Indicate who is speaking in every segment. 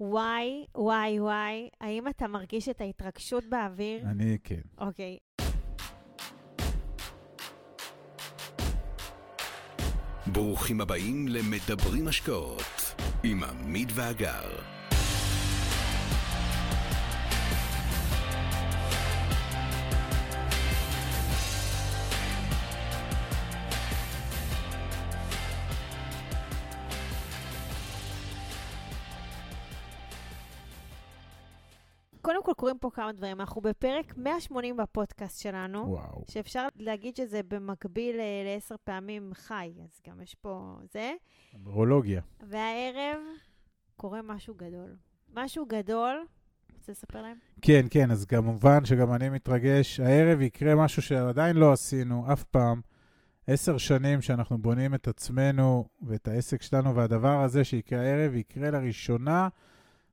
Speaker 1: וואי, וואי, וואי, האם אתה מרגיש את ההתרגשות באוויר?
Speaker 2: אני כן.
Speaker 1: אוקיי.
Speaker 3: ברוכים הבאים למדברים השקעות עם עמית ואגר.
Speaker 1: קודם כל קורים פה כמה דברים. אנחנו בפרק 180 בפודקאסט שלנו,
Speaker 2: וואו.
Speaker 1: שאפשר להגיד שזה במקביל אה, לעשר פעמים חי, אז גם יש פה זה.
Speaker 2: נומרולוגיה.
Speaker 1: והערב קורה משהו גדול. משהו גדול, רוצה לספר להם?
Speaker 2: כן, כן, אז כמובן שגם אני מתרגש. הערב יקרה משהו שעדיין לא עשינו אף פעם. עשר שנים שאנחנו בונים את עצמנו ואת העסק שלנו, והדבר הזה שיקרה הערב יקרה לראשונה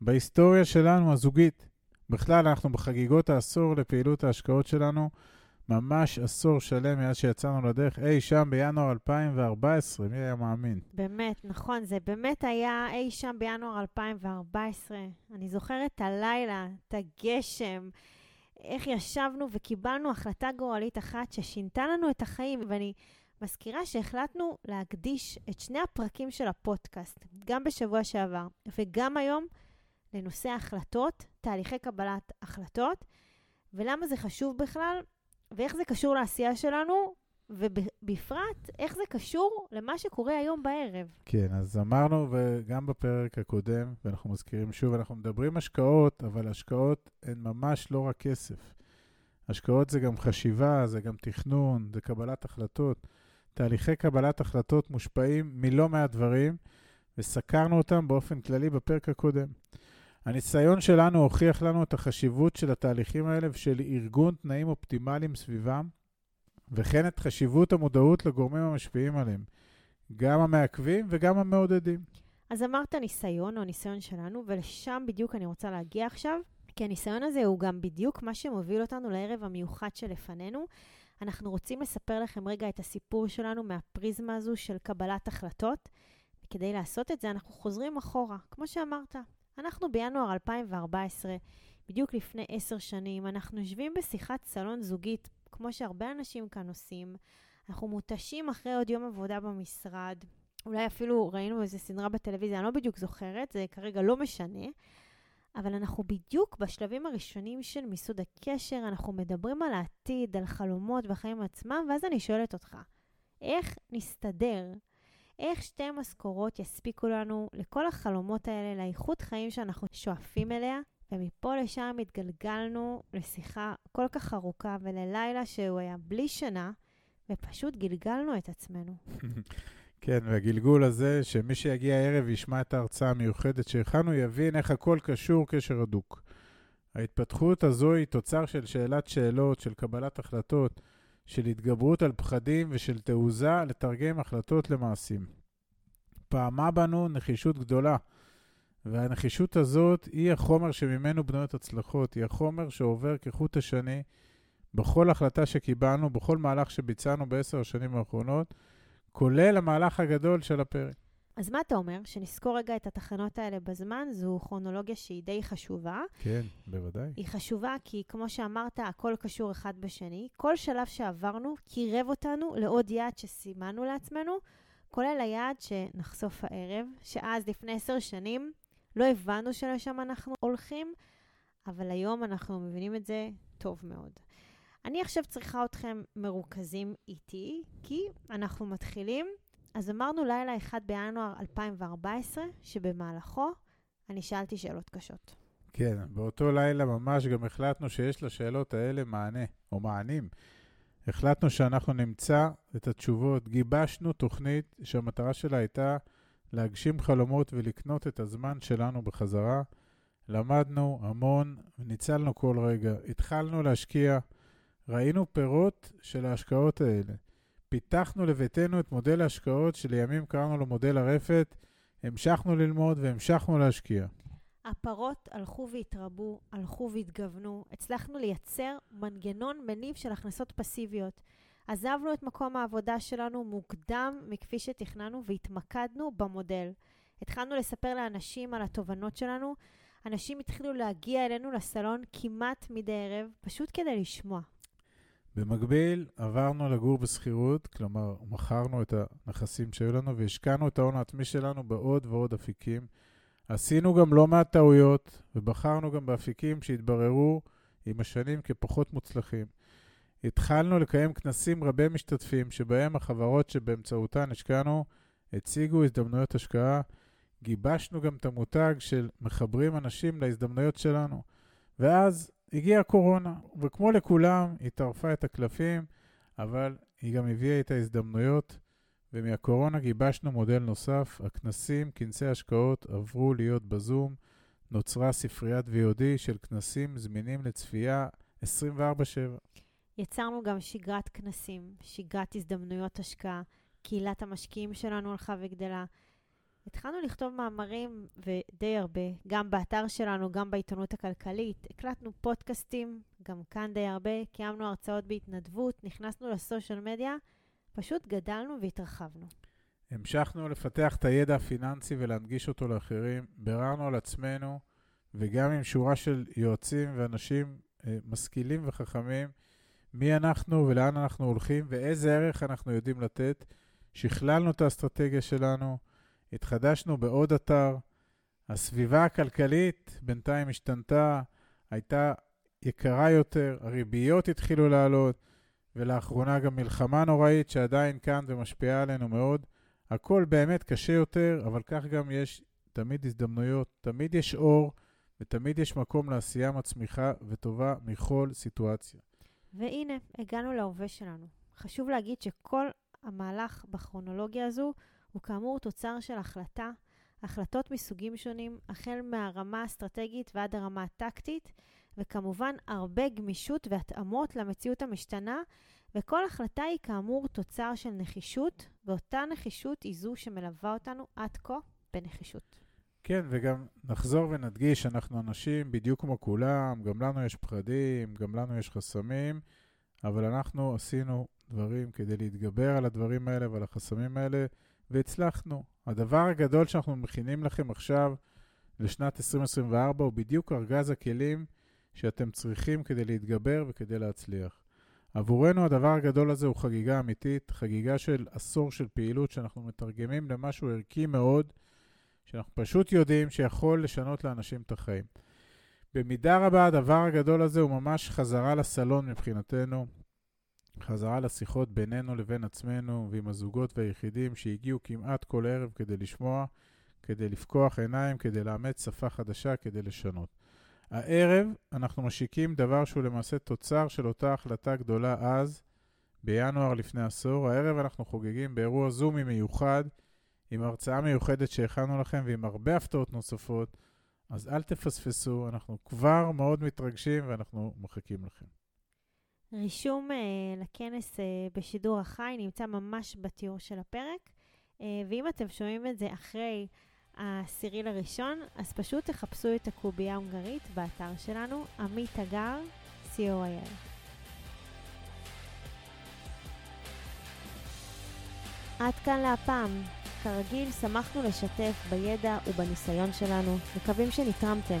Speaker 2: בהיסטוריה שלנו הזוגית. בכלל, אנחנו בחגיגות העשור לפעילות ההשקעות שלנו, ממש עשור שלם מאז שיצאנו לדרך, אי שם בינואר 2014, מי היה מאמין?
Speaker 1: באמת, נכון, זה באמת היה אי שם בינואר 2014. אני זוכרת את הלילה, את הגשם, איך ישבנו וקיבלנו החלטה גורלית אחת ששינתה לנו את החיים, ואני מזכירה שהחלטנו להקדיש את שני הפרקים של הפודקאסט, גם בשבוע שעבר וגם היום, לנושא החלטות, תהליכי קבלת החלטות, ולמה זה חשוב בכלל, ואיך זה קשור לעשייה שלנו, ובפרט, איך זה קשור למה שקורה היום בערב.
Speaker 2: כן, אז אמרנו, וגם בפרק הקודם, ואנחנו מזכירים שוב, אנחנו מדברים השקעות, אבל השקעות הן ממש לא רק כסף. השקעות זה גם חשיבה, זה גם תכנון, זה קבלת החלטות. תהליכי קבלת החלטות מושפעים מלא מעט דברים, וסקרנו אותם באופן כללי בפרק הקודם. הניסיון שלנו הוכיח לנו את החשיבות של התהליכים האלה ושל ארגון תנאים אופטימליים סביבם, וכן את חשיבות המודעות לגורמים המשפיעים עליהם, גם המעכבים וגם המעודדים.
Speaker 1: אז אמרת ניסיון, או ניסיון שלנו, ולשם בדיוק אני רוצה להגיע עכשיו, כי הניסיון הזה הוא גם בדיוק מה שמוביל אותנו לערב המיוחד שלפנינו. אנחנו רוצים לספר לכם רגע את הסיפור שלנו מהפריזמה הזו של קבלת החלטות. וכדי לעשות את זה, אנחנו חוזרים אחורה, כמו שאמרת. אנחנו בינואר 2014, בדיוק לפני עשר שנים, אנחנו יושבים בשיחת סלון זוגית, כמו שהרבה אנשים כאן עושים. אנחנו מותשים אחרי עוד יום עבודה במשרד. אולי אפילו ראינו איזו סדרה בטלוויזיה, אני לא בדיוק זוכרת, זה כרגע לא משנה. אבל אנחנו בדיוק בשלבים הראשונים של מיסוד הקשר, אנחנו מדברים על העתיד, על חלומות בחיים עצמם, ואז אני שואלת אותך, איך נסתדר? איך שתי משכורות יספיקו לנו לכל החלומות האלה, לאיכות חיים שאנחנו שואפים אליה? ומפה לשם התגלגלנו לשיחה כל כך ארוכה וללילה שהוא היה בלי שינה, ופשוט גלגלנו את עצמנו.
Speaker 2: כן, והגלגול הזה, שמי שיגיע הערב ישמע את ההרצאה המיוחדת שהכנו, יבין איך הכל קשור קשר הדוק. ההתפתחות הזו היא תוצר של שאלת שאלות, של קבלת החלטות, של התגברות על פחדים ושל תעוזה לתרגם החלטות למעשים. פעמה בנו נחישות גדולה, והנחישות הזאת היא החומר שממנו בנויות הצלחות, היא החומר שעובר כחוט השני בכל החלטה שקיבלנו, בכל מהלך שביצענו בעשר השנים האחרונות, כולל המהלך הגדול של הפרק.
Speaker 1: אז מה אתה אומר? שנזכור רגע את התחנות האלה בזמן, זו כרונולוגיה שהיא די חשובה.
Speaker 2: כן, בוודאי.
Speaker 1: היא חשובה כי, כמו שאמרת, הכל קשור אחד בשני. כל שלב שעברנו קירב אותנו לעוד יעד שסימנו לעצמנו, כולל היעד שנחשוף הערב, שאז, לפני עשר שנים, לא הבנו שלשם אנחנו הולכים, אבל היום אנחנו מבינים את זה טוב מאוד. אני עכשיו צריכה אתכם מרוכזים איתי, כי אנחנו מתחילים. אז אמרנו לילה 1 בינואר 2014, שבמהלכו אני שאלתי שאלות קשות.
Speaker 2: כן, באותו לילה ממש גם החלטנו שיש לשאלות האלה מענה, או מענים. החלטנו שאנחנו נמצא את התשובות. גיבשנו תוכנית שהמטרה שלה הייתה להגשים חלומות ולקנות את הזמן שלנו בחזרה. למדנו המון, ניצלנו כל רגע. התחלנו להשקיע, ראינו פירות של ההשקעות האלה. פיתחנו לביתנו את מודל ההשקעות שלימים קראנו לו מודל הרפת, המשכנו ללמוד והמשכנו להשקיע.
Speaker 1: הפרות הלכו והתרבו, הלכו והתגוונו, הצלחנו לייצר מנגנון מניב של הכנסות פסיביות. עזבנו את מקום העבודה שלנו מוקדם מכפי שתכננו והתמקדנו במודל. התחלנו לספר לאנשים על התובנות שלנו. אנשים התחילו להגיע אלינו לסלון כמעט מדי ערב, פשוט כדי לשמוע.
Speaker 2: במקביל, עברנו לגור בשכירות, כלומר, מכרנו את הנכסים שהיו לנו והשקענו את ההון העצמי שלנו בעוד ועוד אפיקים. עשינו גם לא מעט טעויות, ובחרנו גם באפיקים שהתבררו עם השנים כפחות מוצלחים. התחלנו לקיים כנסים רבי משתתפים, שבהם החברות שבאמצעותן השקענו הציגו הזדמנויות השקעה. גיבשנו גם את המותג של מחברים אנשים להזדמנויות שלנו. ואז הגיעה הקורונה, וכמו לכולם, היא טרפה את הקלפים, אבל היא גם הביאה את ההזדמנויות, ומהקורונה גיבשנו מודל נוסף. הכנסים, כנסי השקעות, עברו להיות בזום. נוצרה ספריית VOD של כנסים זמינים לצפייה 24/7.
Speaker 1: יצרנו גם שגרת כנסים, שגרת הזדמנויות השקעה, קהילת המשקיעים שלנו הלכה וגדלה. התחלנו לכתוב מאמרים, ודי הרבה, גם באתר שלנו, גם בעיתונות הכלכלית. הקלטנו פודקאסטים, גם כאן די הרבה, קיימנו הרצאות בהתנדבות, נכנסנו לסושיאל מדיה, פשוט גדלנו והתרחבנו.
Speaker 2: המשכנו לפתח את הידע הפיננסי ולהנגיש אותו לאחרים, ביררנו על עצמנו, וגם עם שורה של יועצים ואנשים אה, משכילים וחכמים, מי אנחנו ולאן אנחנו הולכים ואיזה ערך אנחנו יודעים לתת. שכללנו את האסטרטגיה שלנו, התחדשנו בעוד אתר. הסביבה הכלכלית בינתיים השתנתה, הייתה יקרה יותר, הריביות התחילו לעלות, ולאחרונה גם מלחמה נוראית שעדיין כאן ומשפיעה עלינו מאוד. הכל באמת קשה יותר, אבל כך גם יש תמיד הזדמנויות, תמיד יש אור, ותמיד יש מקום לעשייה מצמיחה וטובה מכל סיטואציה.
Speaker 1: והנה, הגענו להווה שלנו. חשוב להגיד שכל המהלך בכרונולוגיה הזו הוא כאמור תוצר של החלטה, החלטות מסוגים שונים, החל מהרמה האסטרטגית ועד הרמה הטקטית, וכמובן הרבה גמישות והתאמות למציאות המשתנה, וכל החלטה היא כאמור תוצר של נחישות, ואותה נחישות היא זו שמלווה אותנו עד כה בנחישות.
Speaker 2: כן, וגם נחזור ונדגיש, אנחנו אנשים בדיוק כמו כולם, גם לנו יש פחדים, גם לנו יש חסמים, אבל אנחנו עשינו דברים כדי להתגבר על הדברים האלה ועל החסמים האלה, והצלחנו. הדבר הגדול שאנחנו מכינים לכם עכשיו לשנת 2024 הוא בדיוק ארגז הכלים שאתם צריכים כדי להתגבר וכדי להצליח. עבורנו הדבר הגדול הזה הוא חגיגה אמיתית, חגיגה של עשור של פעילות שאנחנו מתרגמים למשהו ערכי מאוד, שאנחנו פשוט יודעים שיכול לשנות לאנשים את החיים. במידה רבה הדבר הגדול הזה הוא ממש חזרה לסלון מבחינתנו, חזרה לשיחות בינינו לבין עצמנו ועם הזוגות והיחידים שהגיעו כמעט כל ערב כדי לשמוע, כדי לפקוח עיניים, כדי לאמץ שפה חדשה, כדי לשנות. הערב אנחנו משיקים דבר שהוא למעשה תוצר של אותה החלטה גדולה אז, בינואר לפני עשור. הערב אנחנו חוגגים באירוע זומי מיוחד, עם הרצאה מיוחדת שהכנו לכם ועם הרבה הפתעות נוספות, אז אל תפספסו, אנחנו כבר מאוד מתרגשים ואנחנו מחכים לכם.
Speaker 1: רישום uh, לכנס uh, בשידור החי נמצא ממש בתיאור של הפרק, uh, ואם אתם שומעים את זה אחרי העשירי לראשון, אז פשוט תחפשו את הקובייה ההונגרית באתר שלנו, עמית אגר, co.il. עד כאן להפעם. כרגיל, שמחנו לשתף בידע ובניסיון שלנו, מקווים שנתרמתם.